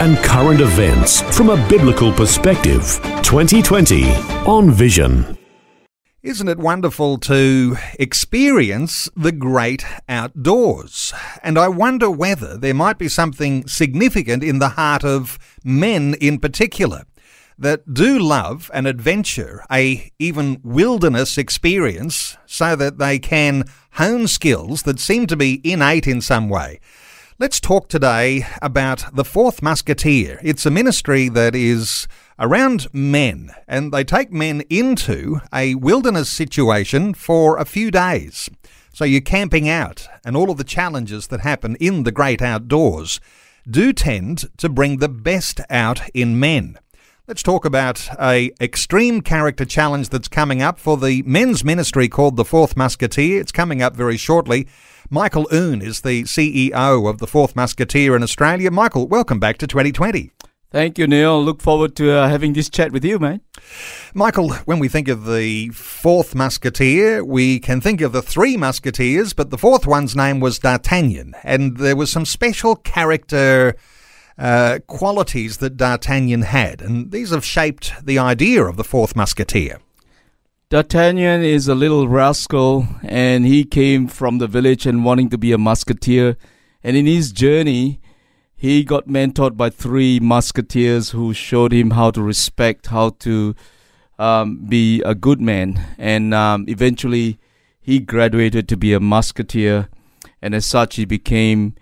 and current events from a biblical perspective. 2020 on Vision. Isn't it wonderful to experience the great outdoors? And I wonder whether there might be something significant in the heart of men in particular that do love an adventure, a even wilderness experience, so that they can hone skills that seem to be innate in some way. Let's talk today about the Fourth Musketeer. It's a ministry that is around men, and they take men into a wilderness situation for a few days. So you're camping out, and all of the challenges that happen in the great outdoors do tend to bring the best out in men. Let's talk about a extreme character challenge that's coming up for the men's ministry called the Fourth Musketeer. It's coming up very shortly. Michael Oon is the CEO of the Fourth Musketeer in Australia. Michael, welcome back to 2020. Thank you, Neil. Look forward to uh, having this chat with you, mate. Michael, when we think of the fourth musketeer, we can think of the three musketeers, but the fourth one's name was D'Artagnan, and there was some special character uh, qualities that D'Artagnan had, and these have shaped the idea of the fourth musketeer. D'Artagnan is a little rascal, and he came from the village and wanting to be a musketeer. And in his journey, he got mentored by three musketeers who showed him how to respect, how to um, be a good man. And um, eventually, he graduated to be a musketeer, and as such, he became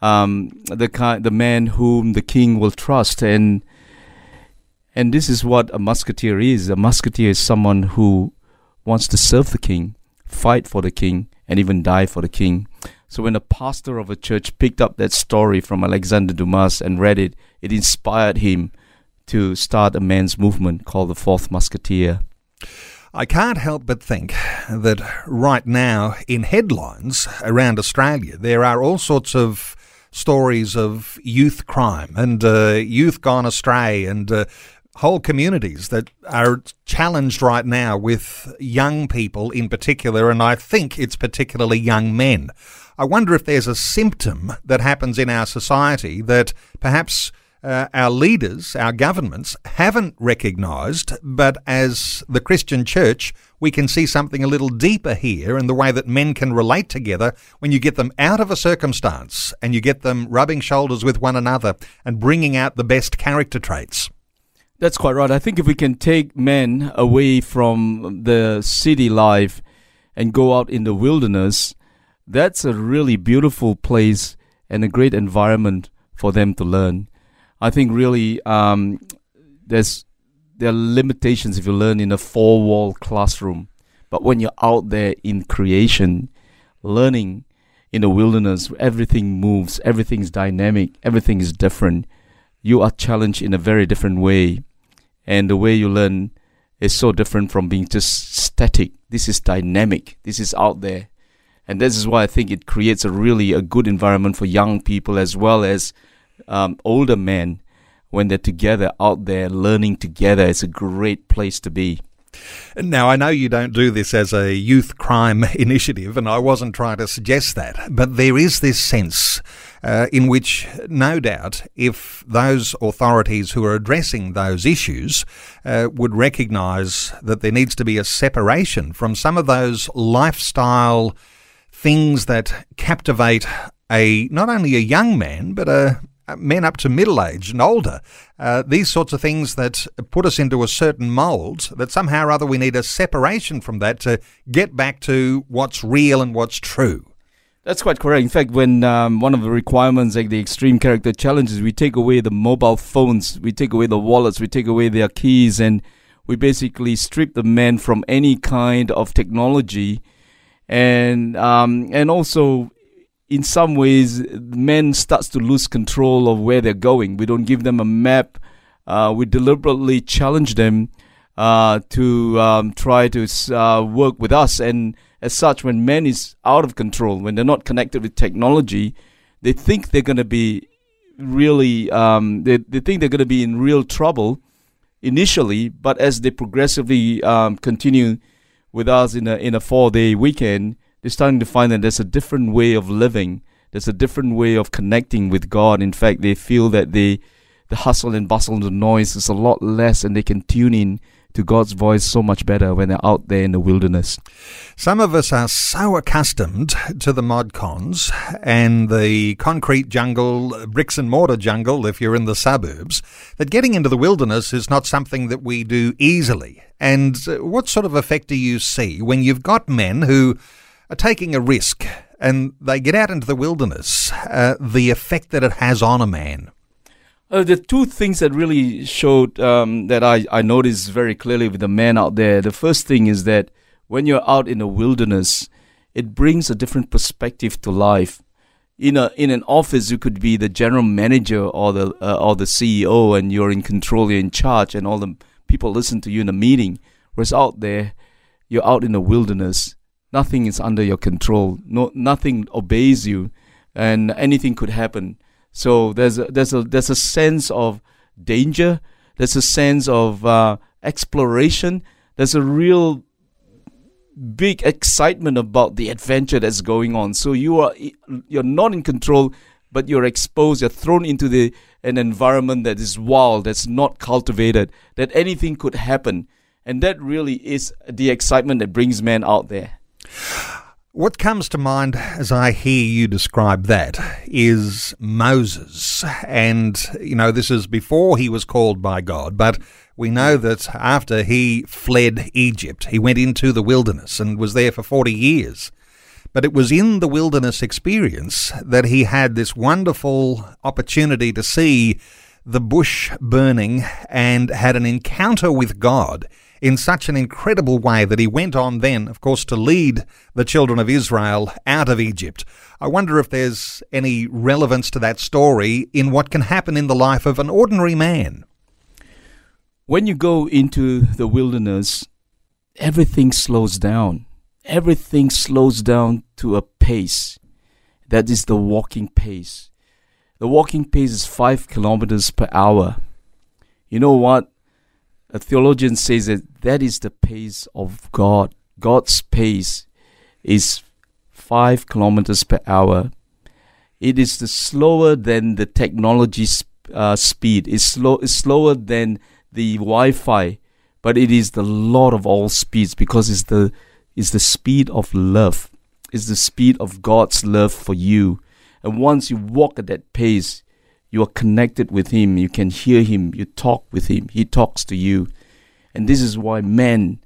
um, the kind, the man whom the king will trust. And and this is what a musketeer is. A musketeer is someone who wants to serve the king, fight for the king, and even die for the king. So when a pastor of a church picked up that story from Alexander Dumas and read it, it inspired him to start a men's movement called the Fourth Musketeer. I can't help but think that right now, in headlines around Australia, there are all sorts of stories of youth crime and uh, youth gone astray and uh, whole communities that are challenged right now with young people in particular, and I think it's particularly young men. I wonder if there's a symptom that happens in our society that perhaps uh, our leaders, our governments, haven't recognised, but as the Christian church, we can see something a little deeper here in the way that men can relate together when you get them out of a circumstance and you get them rubbing shoulders with one another and bringing out the best character traits. That's quite right. I think if we can take men away from the city life and go out in the wilderness, that's a really beautiful place and a great environment for them to learn. I think really um, there's there are limitations if you learn in a four wall classroom, but when you're out there in creation, learning in the wilderness, everything moves, everything's dynamic, everything is different. You are challenged in a very different way and the way you learn is so different from being just static. This is dynamic. This is out there. And this is why I think it creates a really a good environment for young people as well as um, older men when they're together out there learning together. It's a great place to be. Now, I know you don't do this as a youth crime initiative, and I wasn't trying to suggest that, but there is this sense uh, in which, no doubt, if those authorities who are addressing those issues uh, would recognise that there needs to be a separation from some of those lifestyle things that captivate a not only a young man but a men up to middle age and older, uh, these sorts of things that put us into a certain mould, that somehow or other we need a separation from that to get back to what's real and what's true. That's quite correct. In fact, when um, one of the requirements, like the extreme character challenges, we take away the mobile phones, we take away the wallets, we take away their keys, and we basically strip the men from any kind of technology, and um, and also in some ways, men starts to lose control of where they're going. We don't give them a map. uh, we deliberately challenge them uh, to um, try to uh, work with us. And as such, when men is out of control, when they're not connected with technology, they think they're going to be really, um, they, they think they're going to be in real trouble initially, but as they progressively um, continue with us in a in a four day weekend, they're starting to find that there's a different way of living. There's a different way of connecting with God. In fact, they feel that they the hustle and bustle, and the noise is a lot less, and they can tune in to God's voice so much better when they're out there in the wilderness. Some of us are so accustomed to the mod cons and the concrete jungle, bricks and mortar jungle if you're in the suburbs, that getting into the wilderness is not something that we do easily. And uh, what sort of effect do you see when you've got men who are taking a risk and they get out into the wilderness, uh, the effect that it has on a man? Uh, the two things that really showed um, that I, I noticed very clearly with the men out there. The first thing is that when you're out in the wilderness, it brings a different perspective to life. In a in an office, you could be the general manager or the uh, or the CEO, and you're in control, you're in charge, and all the people listen to you in a meeting. Whereas out there, you're out in the wilderness. Nothing is under your control. No, nothing obeys you, and anything could happen so there's a, there's a there's a sense of danger. There's a sense of uh, exploration. There's a real big excitement about the adventure that's going on. So you are you're not in control, but you're exposed. You're thrown into the an environment that is wild, that's not cultivated, that anything could happen, and that really is the excitement that brings men out there. What comes to mind as I hear you describe that is Moses. And, you know, this is before he was called by God, but we know that after he fled Egypt, he went into the wilderness and was there for 40 years. But it was in the wilderness experience that he had this wonderful opportunity to see the bush burning and had an encounter with God in such an incredible way that he went on then, of course, to lead the children of Israel out of Egypt. I wonder if there's any relevance to that story in what can happen in the life of an ordinary man. When you go into the wilderness, everything slows down. Everything slows down to a pace. That is the walking pace. The walking pace is five kilometers per hour. You know what? a theologian says that that is the pace of God. God's pace is five kilometers per hour. It is the slower than the technology uh, speed. It's slow. It's slower than the Wi-Fi, but it is the Lord of all speeds because it's the it's the speed of love. It's the speed of God's love for you. And once you walk at that pace, you are connected with Him. You can hear Him. You talk with Him. He talks to you. And this is why men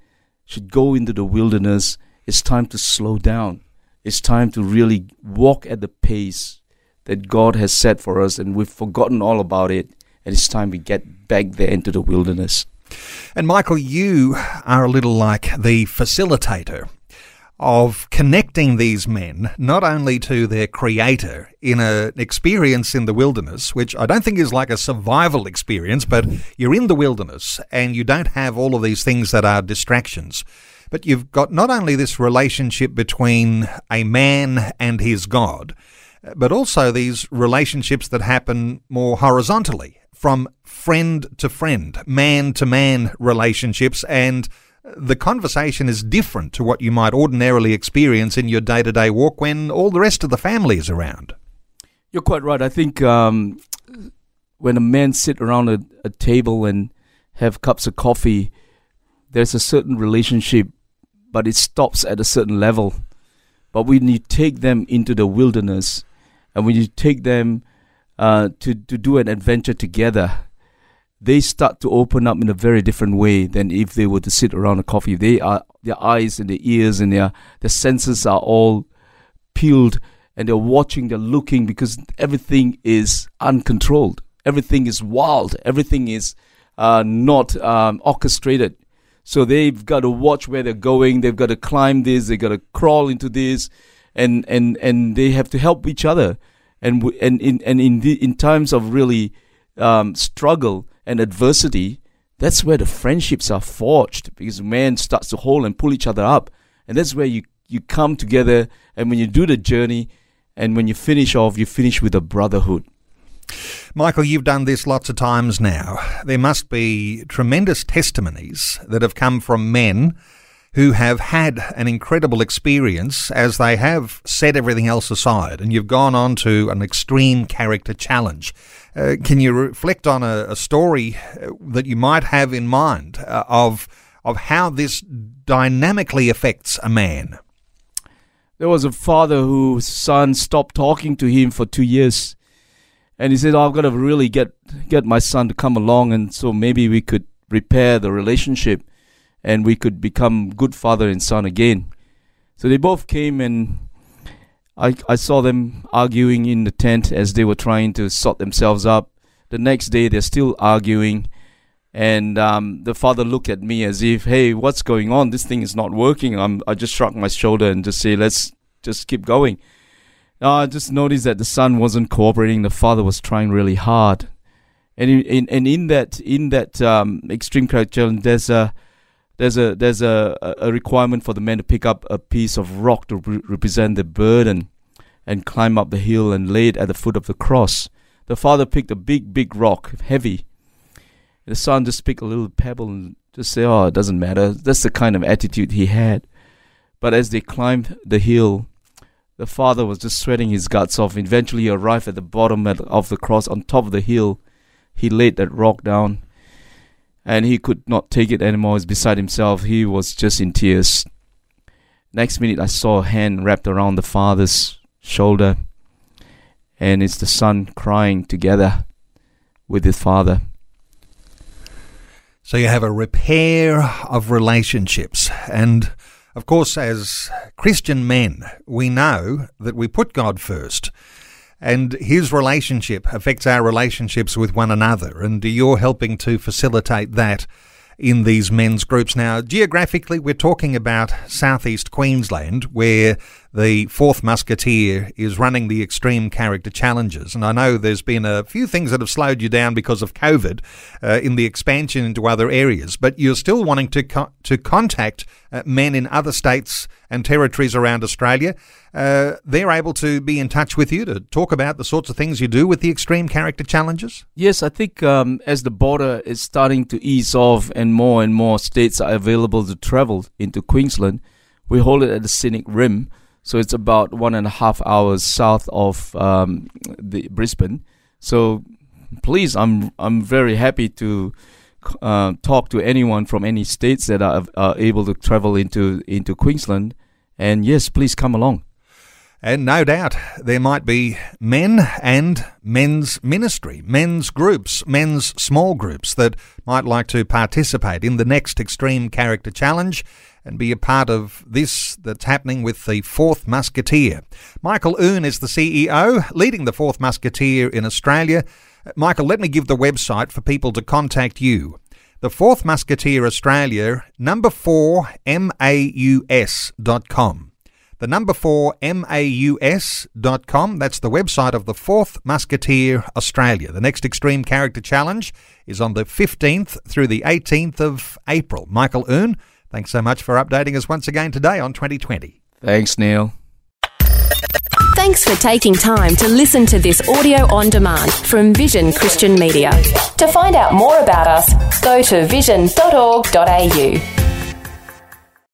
should go into the wilderness. It's time to slow down. It's time to really walk at the pace that God has set for us, and we've forgotten all about it. And it's time we get back there into the wilderness. And Michael, you are a little like the facilitator of connecting these men not only to their creator in an experience in the wilderness, which I don't think is like a survival experience, but you're in the wilderness and you don't have all of these things that are distractions. But you've got not only this relationship between a man and his God, but also these relationships that happen more horizontally from friend to friend, man to man relationships, and the conversation is different to what you might ordinarily experience in your day to day walk when all the rest of the family is around. You're quite right. I think um, when a man sit around a, a, table and have cups of coffee, there's a certain relationship, but it stops at a certain level. But when you take them into the wilderness, and when you take them uh, to to do an adventure together, they start to open up in a very different way than if they were to sit around a coffee. They are their eyes and their ears and their their senses are all peeled and they're watching, they're looking because everything is uncontrolled. Everything is wild. Everything is uh, not um, orchestrated. So they've got to watch where they're going. They've got to climb this. They've got to crawl into this, and and and they have to help each other. And and in and in the, in times of really um, struggle, and adversity, that's where the friendships are forged because man starts to hold and pull each other up. And that's where you, you come together. And when you do the journey and when you finish off, you finish with a brotherhood. Michael, you've done this lots of times now. There must be tremendous testimonies that have come from men who have had an incredible experience as they have set everything else aside and you've gone on to an extreme character challenge. Uh, can you reflect on a, a, story uh, that you might have in mind uh, of of how this dynamically affects a man? There was a father whose son stopped talking to him for two years, and he said, oh, "I've got to really get get my son to come along, and so maybe we could repair the relationship." And we could become good father and son again. So they both came and I, I saw them arguing in the tent as they were trying to sort themselves up. The next day they're still arguing and um, the father looked at me as if, hey, what's going on? This thing is not working. I'm, I just shrugged my shoulder and just say, let's just keep going. I just noticed that the son wasn't cooperating. The father was trying really hard. And in, in, and in that in that um, extreme character challenge, there's a there's a there's a, a requirement for the men to pick up a piece of rock to re- represent the burden and climb up the hill and lay it at the foot of the cross. The father picked a big, big rock, heavy. The son just picked a little pebble and just say, "Oh, it doesn't matter." That's the kind of attitude he had. But as they climbed the hill, the father was just sweating his guts off. Eventually, he arrived at the bottom of the cross on top of the hill. He laid that rock down and he could not take it anymore. He's beside himself. He was just in tears. Next minute, I saw a hand wrapped around the father's shoulder, and it's the son crying together with his father. So you have a repair of relationships. And of course, as Christian men, we know that we put God first and his relationship affects our relationships with one another. And you're helping to facilitate that in these men's groups. Now, geographically, we're talking about southeast Queensland, where the fourth musketeer is running the extreme character challenges. And I know there's been a few things that have slowed you down because of COVID uh, in the expansion into other areas, but you're still wanting to, co- to contact uh, men in other states and territories around Australia. Uh, they're able to be in touch with you to talk about the sorts of things you do with the extreme character challenges? Yes, I think um, as the border is starting to ease off and more and more states are available to travel into Queensland, we hold it at the Scenic Rim. So it's about one and a half hours south of um, the Brisbane. So please, I'm I'm very happy to uh, talk to anyone from any states that are, are able to travel into into Queensland. And yes, please come along. And no doubt there might be men and men's ministry, men's groups, men's small groups that might like to participate in the next Extreme Character Challenge and be a part of this that's happening with the Fourth Musketeer. Michael Oon is the CEO, leading the Fourth Musketeer in Australia. Michael, let me give the website for people to contact you. The Fourth Musketeer Australia, number four, maus.com. The number four, maus.com. That's the website of the Fourth Musketeer Australia. The next Extreme Character Challenge is on the 15th through the 18th of April. Michael Oon, thanks so much for updating us once again today on 2020. Thanks, Neil. Thanks for taking time to listen to this audio on demand from Vision Christian Media. To find out more about us, go to vision.org.au.